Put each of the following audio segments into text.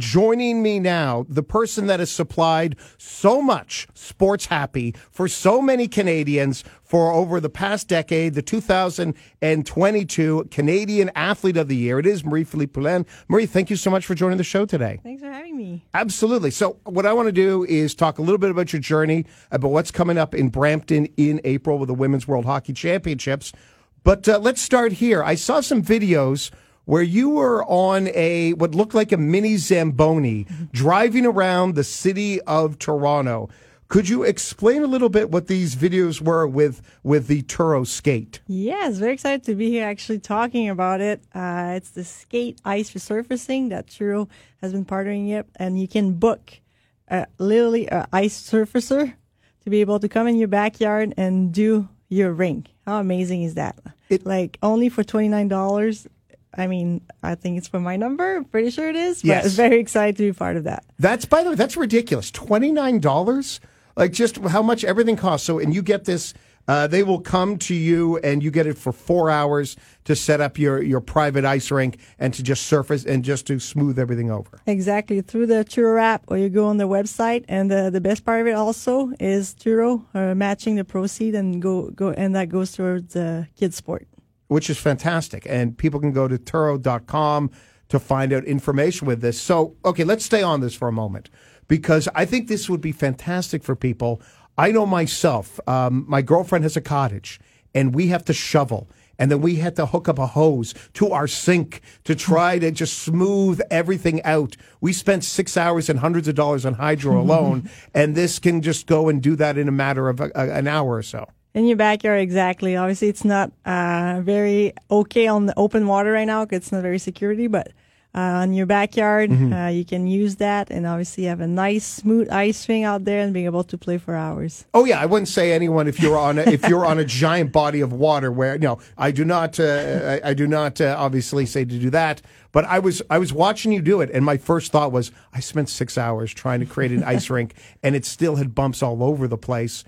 joining me now, the person that has supplied so much sports happy for so many Canadians for over the past decade, the 2022 Canadian Athlete of the Year. It is Marie Philip Poulin. Marie, thank you so much for joining the show today. Thanks for having me. Absolutely. So, what I want to do is talk a little bit about your journey, about what's coming up in Brampton in April with the Women's World Hockey Championships. But uh, let's start here. I saw some videos where you were on a what looked like a mini Zamboni driving around the city of Toronto. Could you explain a little bit what these videos were with with the Turo skate? Yes, very excited to be here actually talking about it. Uh, it's the skate ice resurfacing that Turo has been partnering with, and you can book uh, literally an ice surfacer to be able to come in your backyard and do your rink. How amazing is that? It- like only for twenty nine dollars. I mean, I think it's for my number. I'm pretty sure it is. But Yes. I'm very excited to be part of that. That's by the way, that's ridiculous. Twenty nine dollars, like just how much everything costs. So, and you get this. Uh, they will come to you, and you get it for four hours to set up your your private ice rink and to just surface and just to smooth everything over. Exactly through the Turo app, or you go on the website. And the the best part of it also is Turo uh, matching the proceed and go go, and that goes towards the kids sport. Which is fantastic. And people can go to Turo.com to find out information with this. So, okay, let's stay on this for a moment because I think this would be fantastic for people. I know myself, um, my girlfriend has a cottage and we have to shovel. And then we had to hook up a hose to our sink to try to just smooth everything out. We spent six hours and hundreds of dollars on hydro alone, and this can just go and do that in a matter of a, a, an hour or so. In your backyard, exactly. Obviously, it's not uh, very okay on the open water right now it's not very security, but uh, on your backyard, uh, you can use that and obviously have a nice, smooth ice swing out there and being able to play for hours. Oh yeah, I wouldn't say anyone if you're on a, if you're on a giant body of water where you no, I do not uh, I, I do not uh, obviously say to do that. But I was I was watching you do it, and my first thought was I spent six hours trying to create an ice rink, and it still had bumps all over the place.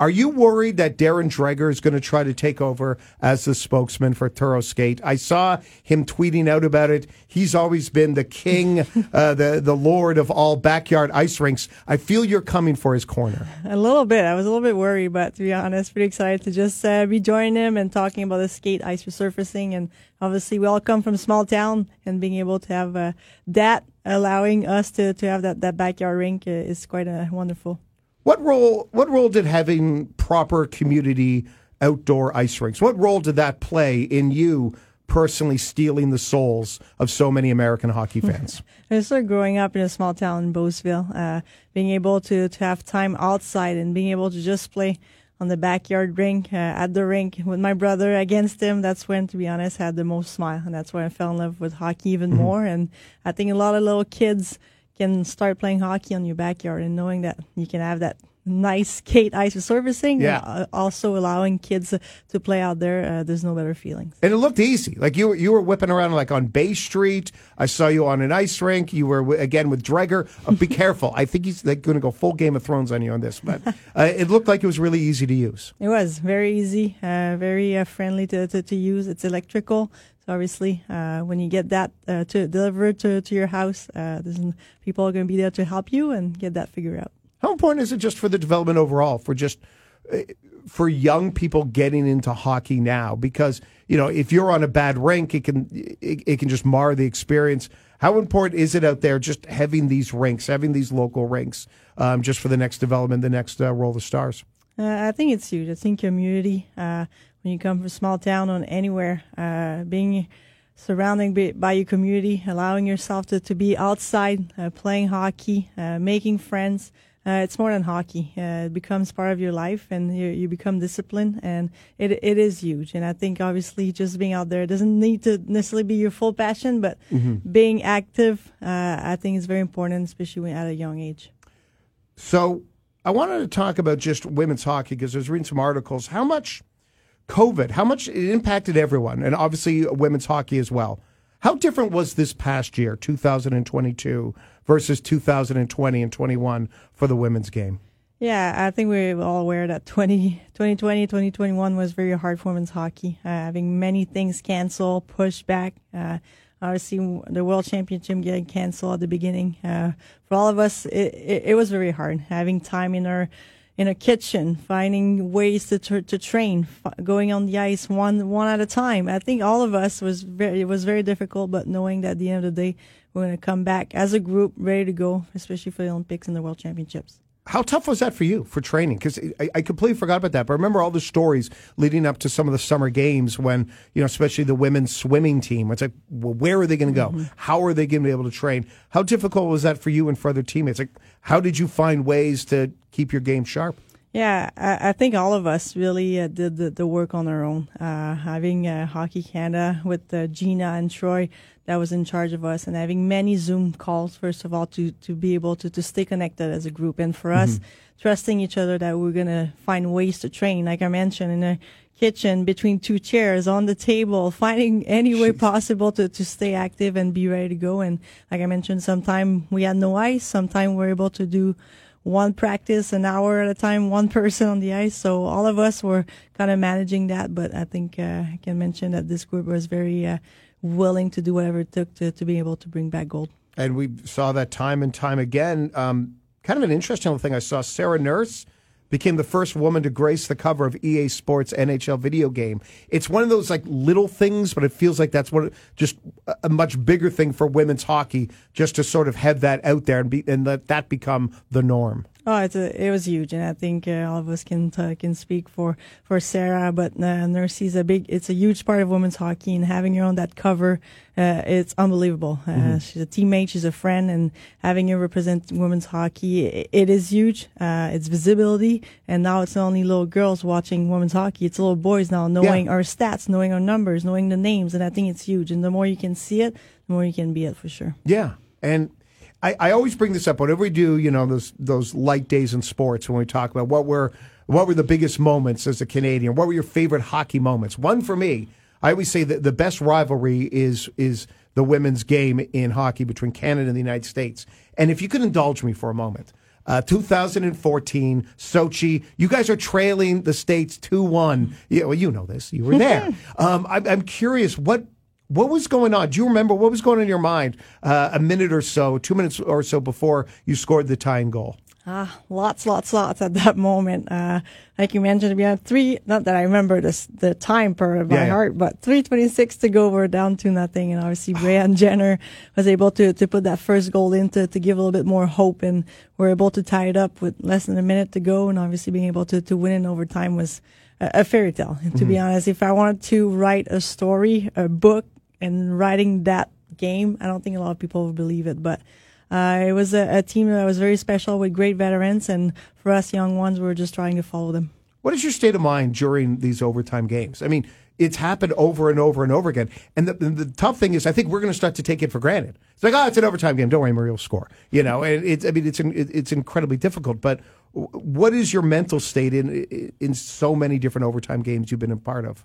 Are you worried that Darren Dreger is going to try to take over as the spokesman for Turo Skate? I saw him tweeting out about it. He's always been the king, uh, the the lord of all backyard ice rinks. I feel you're coming for his corner. A little bit. I was a little bit worried, but to be honest, pretty excited to just uh, be joining him and talking about the skate ice resurfacing. And obviously, we all come from small town, and being able to have uh, that allowing us to, to have that, that backyard rink uh, is quite uh, wonderful. What role? What role did having proper community outdoor ice rinks? What role did that play in you personally stealing the souls of so many American hockey fans? I started growing up in a small town in Beauceville, uh, being able to, to have time outside and being able to just play on the backyard rink, uh, at the rink with my brother against him. That's when, to be honest, I had the most smile. And that's when I fell in love with hockey even more. And I think a lot of little kids can start playing hockey on your backyard and knowing that you can have that nice skate ice resurfacing. Yeah. Uh, also allowing kids to play out there. Uh, there's no better feelings. And it looked easy. Like you were you were whipping around like on Bay Street. I saw you on an ice rink. You were again with Dreger. Uh, be careful. I think he's going to go full Game of Thrones on you on this. But uh, it looked like it was really easy to use. It was very easy, uh, very uh, friendly to, to, to use. It's electrical. Obviously, uh, when you get that uh, to delivered to, to your house, uh, there's people are going to be there to help you and get that figured out. How important is it just for the development overall, for just uh, for young people getting into hockey now? Because you know, if you're on a bad rink, it can it, it can just mar the experience. How important is it out there just having these rinks, having these local rinks, um, just for the next development, the next uh, roll of stars? Uh, I think it's huge. I think community, uh, when you come from a small town or anywhere, uh, being surrounding by, your community, allowing yourself to, to be outside, uh, playing hockey, uh, making friends. Uh, it's more than hockey. Uh, it becomes part of your life, and you, you become disciplined, and it it is huge. And I think obviously just being out there doesn't need to necessarily be your full passion, but being active, uh, I think is very important, especially when at a young age. So I wanted to talk about just women's hockey because I was reading some articles. How much COVID, how much it impacted everyone, and obviously women's hockey as well. How different was this past year, 2022, versus 2020 and 21 for the women's game? Yeah, I think we're all aware that 20, 2020, 2021 was very hard for women's hockey, uh, having many things canceled, pushed back. Uh, obviously the World Championship getting canceled at the beginning. Uh, for all of us, it, it, it was very hard having time in our in a kitchen, finding ways to to, train, f- going on the ice one one at a time. I think all of us was very it was very difficult, but knowing that at the end of the day we're going to come back as a group, ready to go, especially for the Olympics and the World Championships. How tough was that for you for training? Because I, I, completely forgot about that. But I remember all the stories leading up to some of the summer games when, you know, especially the women's swimming team. It's like, well, where are they going to go? Mm-hmm. How are they going to be able to train? How difficult was that for you and for other teammates? Like, how did you find ways to keep your game sharp? Yeah, I, I think all of us really uh, did the, the, work on our own. Uh, having uh, Hockey Canada with uh, Gina and Troy that was in charge of us, and having many Zoom calls, first of all, to, to be able to, to stay connected as a group. And for mm-hmm. us, trusting each other that we're going to find ways to train, like I mentioned, in the kitchen, between two chairs, on the table, finding any way possible to, to stay active and be ready to go. And like I mentioned, sometime we had no ice, sometime we're able to do one practice an hour at a time, one person on the ice. So all of us were kind of managing that. But I think uh, I can mention that this group was very uh, willing to do whatever it took to, to be able to bring back gold. And we saw that time and time again. Um, kind of an interesting thing I saw Sarah Nurse became the first woman to grace the cover of EA Sports NHL video game. It's one of those like little things, but it feels like that's what just a much bigger thing for women's hockey, just to sort of have that out there and be and let that become the norm. Oh, it's a, it was huge, and I think uh, all of us can uh, can speak for for Sarah. But uh, Nursey's a big, it's a huge part of women's hockey, and having her on that cover, uh, it's unbelievable. Uh, mm-hmm. She's a teammate, she's a friend, and having her represent women's hockey, it, it is huge. Uh, it's visibility, and now it's not only little girls watching women's hockey; it's little boys now knowing yeah. our stats, knowing our numbers, knowing the names, and I think it's huge. And the more you can see it, the more you can be it for sure. Yeah, and I, I always bring this up whenever we do, you know, those those light days in sports when we talk about what were what were the biggest moments as a Canadian. What were your favorite hockey moments? One for me, I always say that the best rivalry is is the women's game in hockey between Canada and the United States. And if you could indulge me for a moment. Uh, 2014, Sochi. You guys are trailing the states 2 1. Yeah, well, you know this. You were there. um, I'm, I'm curious, what what was going on? Do you remember what was going on in your mind uh, a minute or so, two minutes or so before you scored the tying goal? Ah, lots, lots, lots at that moment. Uh, like you mentioned, we had three, not that I remember this, the time per by yeah, yeah. heart, but 326 to go. We're down to nothing. And obviously, Brianne Jenner was able to, to put that first goal in to, to give a little bit more hope. And we're able to tie it up with less than a minute to go. And obviously, being able to, to win in overtime was a, a fairy tale. And to mm-hmm. be honest, if I wanted to write a story, a book, and writing that game, I don't think a lot of people believe it, but uh, it was a, a, team that was very special with great veterans, and for us young ones, we were just trying to follow them. What is your state of mind during these overtime games? I mean, it's happened over and over and over again. And the, the, the tough thing is, I think we're going to start to take it for granted. It's like, oh, it's an overtime game. Don't worry, Marie will score. You know, and it's, I mean, it's, it's incredibly difficult. But what is your mental state in, in so many different overtime games you've been a part of?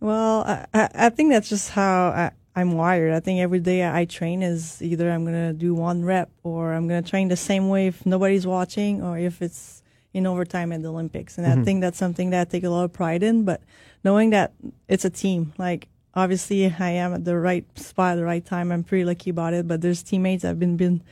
Well, I, I think that's just how I, I'm wired. I think every day I train is either I'm gonna do one rep or I'm gonna train the same way if nobody's watching or if it's in overtime at the Olympics. And mm-hmm. I think that's something that I take a lot of pride in. But knowing that it's a team, like obviously I am at the right spot at the right time. I'm pretty lucky about it. But there's teammates I've been been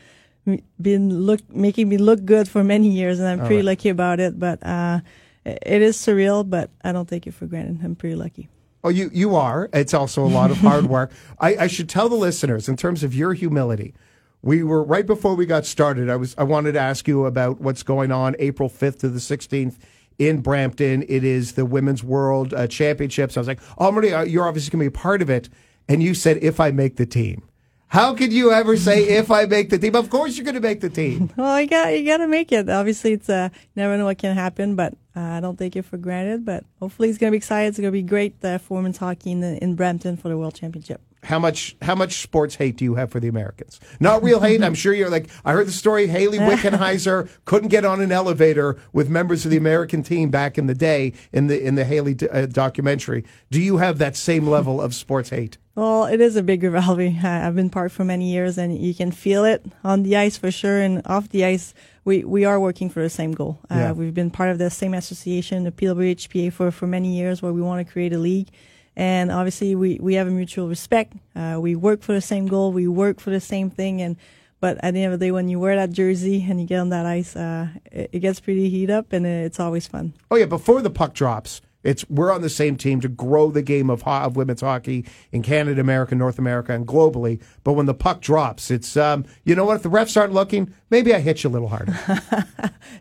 been look making me look good for many years, and I'm pretty right. lucky about it. But uh, it is surreal, but I don't take it for granted. I'm pretty lucky. Oh, you you are. It's also a lot of hard work. I, I should tell the listeners in terms of your humility. We were right before we got started. I was I wanted to ask you about what's going on April fifth to the sixteenth in Brampton. It is the Women's World uh, Championships. I was like, oh, Maria, you're obviously going to be a part of it. And you said, if I make the team. How could you ever say if I make the team? Of course you're going to make the team. Well, you got you got to make it. Obviously, it's uh, never know what can happen, but uh, I don't take it for granted. But hopefully, it's going to be exciting. It's going to be great uh, women's hockey in, the, in Brampton for the World Championship how much how much sports hate do you have for the Americans? Not real hate. I'm sure you're like I heard the story. Hayley Wickenheiser couldn't get on an elevator with members of the American team back in the day in the in the Hayley uh, documentary. Do you have that same level of sports hate? Well, it is a big rivalry. I've been part for many years, and you can feel it on the ice for sure, and off the ice. We, we are working for the same goal. Uh, We've been part of the same association, the PWHPA, for, for many years, where we want to create a league and obviously we we have a mutual respect. Uh, we work for the same goal. We work for the same thing, and but at the end of the day, when you wear that jersey and you get on that ice, uh, it, it gets pretty heat up, and it's always fun. Oh yeah, before the puck drops, it's we're on the same team to grow the game of, ho- of women's hockey in Canada, America, North America, and globally. But when the puck drops, it's um, you know what? If the refs aren't looking, maybe I hit you a little harder.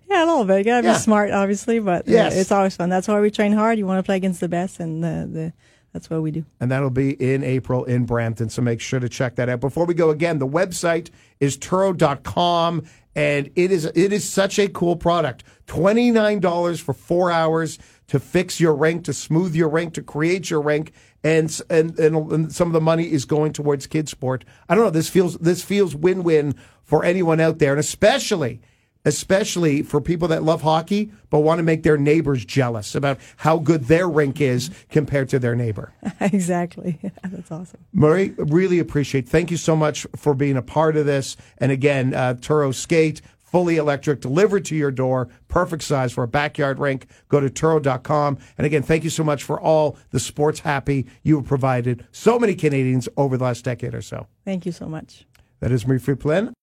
Yeah, a little bit. You gotta Yeah. be smart, obviously, but uh, Yes. it's always fun. That's why we train hard. You want to play against the best, and uh, the that's what we do. and that'll be in April in Brampton. So make sure to check that out. Before we go again, the website is Turo.com and it is it is such a cool product. Twenty nine dollars for four hours to fix your rank, to smooth your rank, to create your rank, and and and, and some of the money is going towards kids sport. I don't know. This feels this feels win win for anyone out there, and especially especially for people that love hockey but want to make their neighbors jealous about how good their rink is compared to their neighbor. exactly. that's awesome. Murray, really appreciate. Thank you so much for being a part of this. And again, uh, Turo Skate, fully electric, delivered to your door, perfect size for a backyard rink. Go to Turo.com. And again, thank you so much for all the sports happy you have provided so many Canadians over the last decade or so. Thank you so much. That is Marie Friplin.